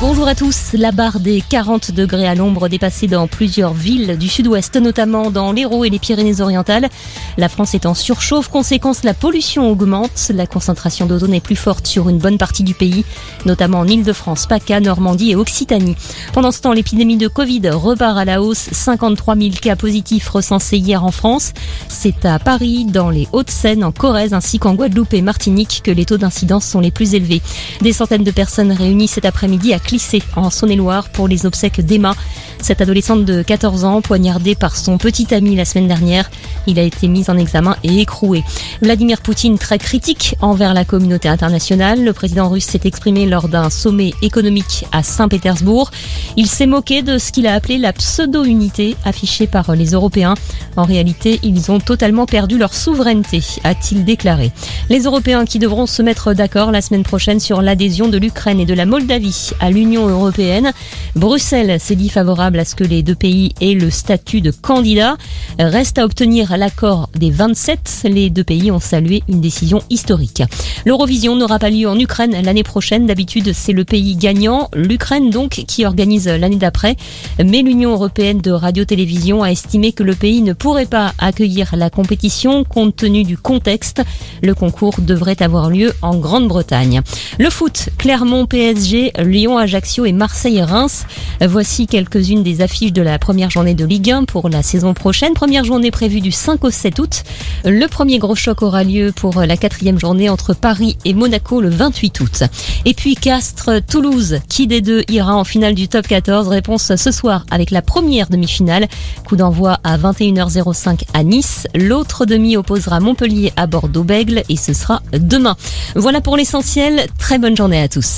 Bonjour à tous. La barre des 40 degrés à l'ombre dépassée dans plusieurs villes du sud-ouest, notamment dans l'Hérault et les Pyrénées-Orientales. La France est en surchauffe. Conséquence, la pollution augmente. La concentration d'ozone est plus forte sur une bonne partie du pays, notamment en Ile-de-France, PACA, Normandie et Occitanie. Pendant ce temps, l'épidémie de Covid repart à la hausse. 53 000 cas positifs recensés hier en France. C'est à Paris, dans les Hauts-de-Seine, en Corrèze ainsi qu'en Guadeloupe et Martinique que les taux d'incidence sont les plus élevés. Des centaines de personnes réunies cet après-midi Clissé, en Saône-et-Loire, pour les obsèques d'Emma. Cette adolescente de 14 ans, poignardée par son petit ami la semaine dernière, il a été mis en examen et écroué. Vladimir Poutine très critique envers la communauté internationale. Le président russe s'est exprimé lors d'un sommet économique à Saint-Pétersbourg. Il s'est moqué de ce qu'il a appelé la pseudo-unité affichée par les Européens. En réalité, ils ont totalement perdu leur souveraineté, a-t-il déclaré. Les Européens qui devront se mettre d'accord la semaine prochaine sur l'adhésion de l'Ukraine et de la Moldavie à l'Union européenne. Bruxelles s'est dit favorable à ce que les deux pays aient le statut de candidat. Reste à obtenir l'accord des 27. Les deux pays ont salué une décision historique. L'Eurovision n'aura pas lieu en Ukraine l'année prochaine. D'habitude, c'est le pays gagnant, l'Ukraine donc, qui organise l'année d'après. Mais l'Union européenne de radio-télévision a estimé que le pays ne pourrait pas accueillir la compétition compte tenu du contexte. Le concours devrait avoir lieu en Grande-Bretagne. Le foot, Clermont, PSG, Lyon, Ajaccio et Marseille, Reims. Voici quelques-unes des affiches de la première journée de Ligue 1 pour la saison prochaine. Première journée prévue du 5 au 7 août. Le premier gros choc aura lieu pour la quatrième journée entre Paris et Monaco le 28 août. Et puis Castres, Toulouse, qui des deux ira en finale du top 14 Réponse ce soir avec la première demi-finale. Coup d'envoi à 21h05 à Nice. L'autre demi opposera Montpellier à Bordeaux-Bègle et ce sera demain. Voilà pour l'essentiel. Très bonne journée à tous.